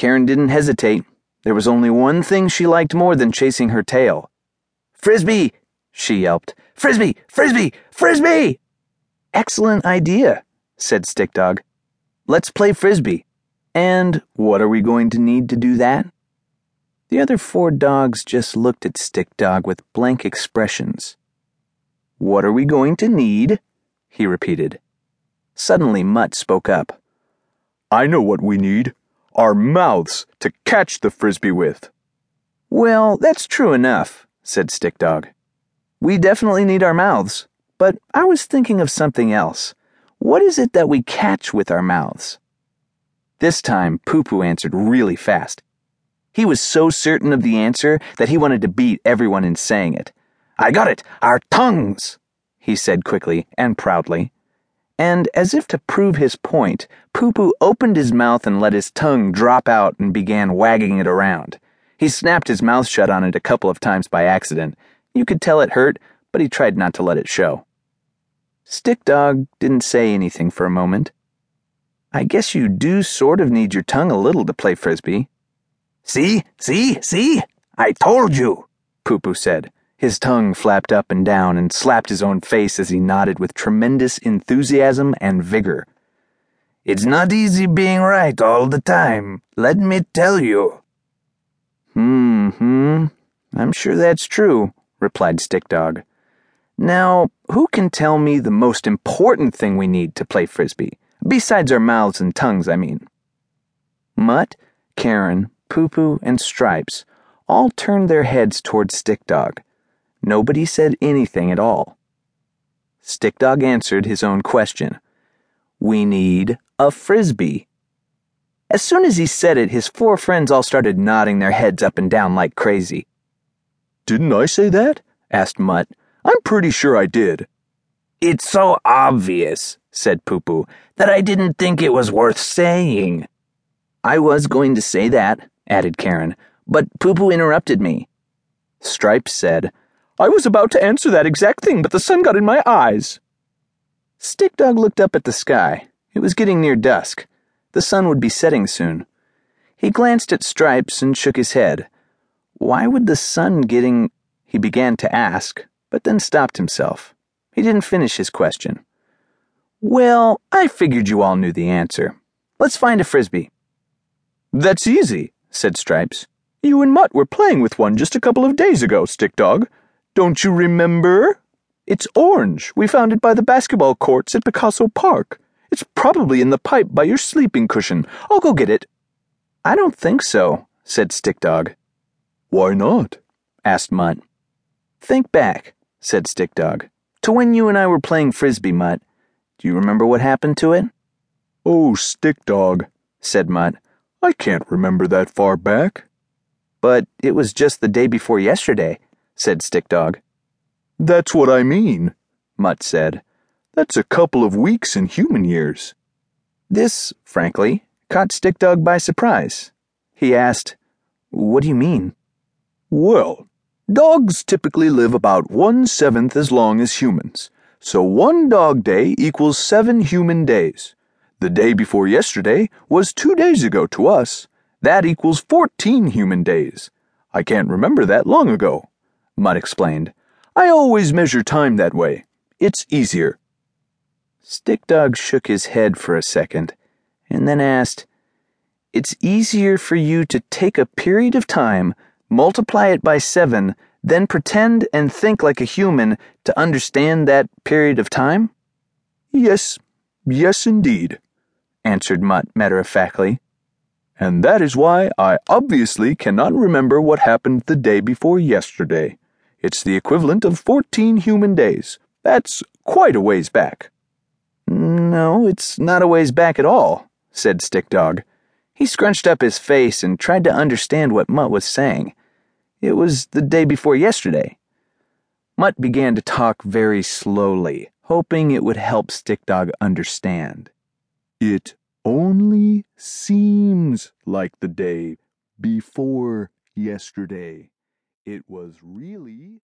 Karen didn't hesitate. There was only one thing she liked more than chasing her tail. Frisbee! she yelped. Frisbee! Frisbee! Frisbee! Excellent idea, said Stick Dog. Let's play Frisbee. And what are we going to need to do that? The other four dogs just looked at Stick Dog with blank expressions. What are we going to need? he repeated. Suddenly, Mutt spoke up. I know what we need our mouths to catch the frisbee with. Well, that's true enough, said Stick Dog. We definitely need our mouths, but I was thinking of something else. What is it that we catch with our mouths? This time, Poo Poo answered really fast. He was so certain of the answer that he wanted to beat everyone in saying it. I got it! Our tongues! he said quickly and proudly. And as if to prove his point, Poo Poo opened his mouth and let his tongue drop out and began wagging it around. He snapped his mouth shut on it a couple of times by accident. You could tell it hurt, but he tried not to let it show. Stick Dog didn't say anything for a moment. I guess you do sort of need your tongue a little to play frisbee. See, see, see? I told you, Poo Poo said. His tongue flapped up and down and slapped his own face as he nodded with tremendous enthusiasm and vigor. It's not easy being right all the time, let me tell you. Hmm. I'm sure that's true, replied Stick Dog. Now, who can tell me the most important thing we need to play frisbee? Besides our mouths and tongues, I mean. Mutt, Karen, Poo Poo, and Stripes all turned their heads toward Stick Dog. Nobody said anything at all. Stick Dog answered his own question. We need a frisbee. As soon as he said it, his four friends all started nodding their heads up and down like crazy. Didn't I say that? asked Mutt. I'm pretty sure I did. It's so obvious, said Poo Poo, that I didn't think it was worth saying. I was going to say that, added Karen, but Poo Poo interrupted me. Stripes said, I was about to answer that exact thing, but the sun got in my eyes. Stick Dog looked up at the sky. It was getting near dusk. The sun would be setting soon. He glanced at Stripes and shook his head. Why would the sun getting. He began to ask, but then stopped himself. He didn't finish his question. Well, I figured you all knew the answer. Let's find a frisbee. That's easy, said Stripes. You and Mutt were playing with one just a couple of days ago, Stick Dog. Don't you remember? It's orange. We found it by the basketball courts at Picasso Park. It's probably in the pipe by your sleeping cushion. I'll go get it. I don't think so, said Stick Dog. Why not? asked Mutt. Think back, said Stick Dog, to when you and I were playing frisbee, Mutt. Do you remember what happened to it? Oh, Stick Dog, said Mutt. I can't remember that far back. But it was just the day before yesterday, said Stick Dog. That's what I mean, Mutt said. That's a couple of weeks in human years. This, frankly, caught Stick Dog by surprise. He asked, What do you mean? Well, dogs typically live about one seventh as long as humans, so one dog day equals seven human days. The day before yesterday was two days ago to us. That equals 14 human days. I can't remember that long ago, Mutt explained. I always measure time that way. It's easier. Stick Dog shook his head for a second and then asked, It's easier for you to take a period of time, multiply it by seven, then pretend and think like a human to understand that period of time? Yes, yes, indeed, answered Mutt matter of factly. And that is why I obviously cannot remember what happened the day before yesterday. It's the equivalent of 14 human days. That's quite a ways back. No, it's not a ways back at all, said Stick Dog. He scrunched up his face and tried to understand what Mutt was saying. It was the day before yesterday. Mutt began to talk very slowly, hoping it would help Stick Dog understand. It only seems like the day before yesterday. It was really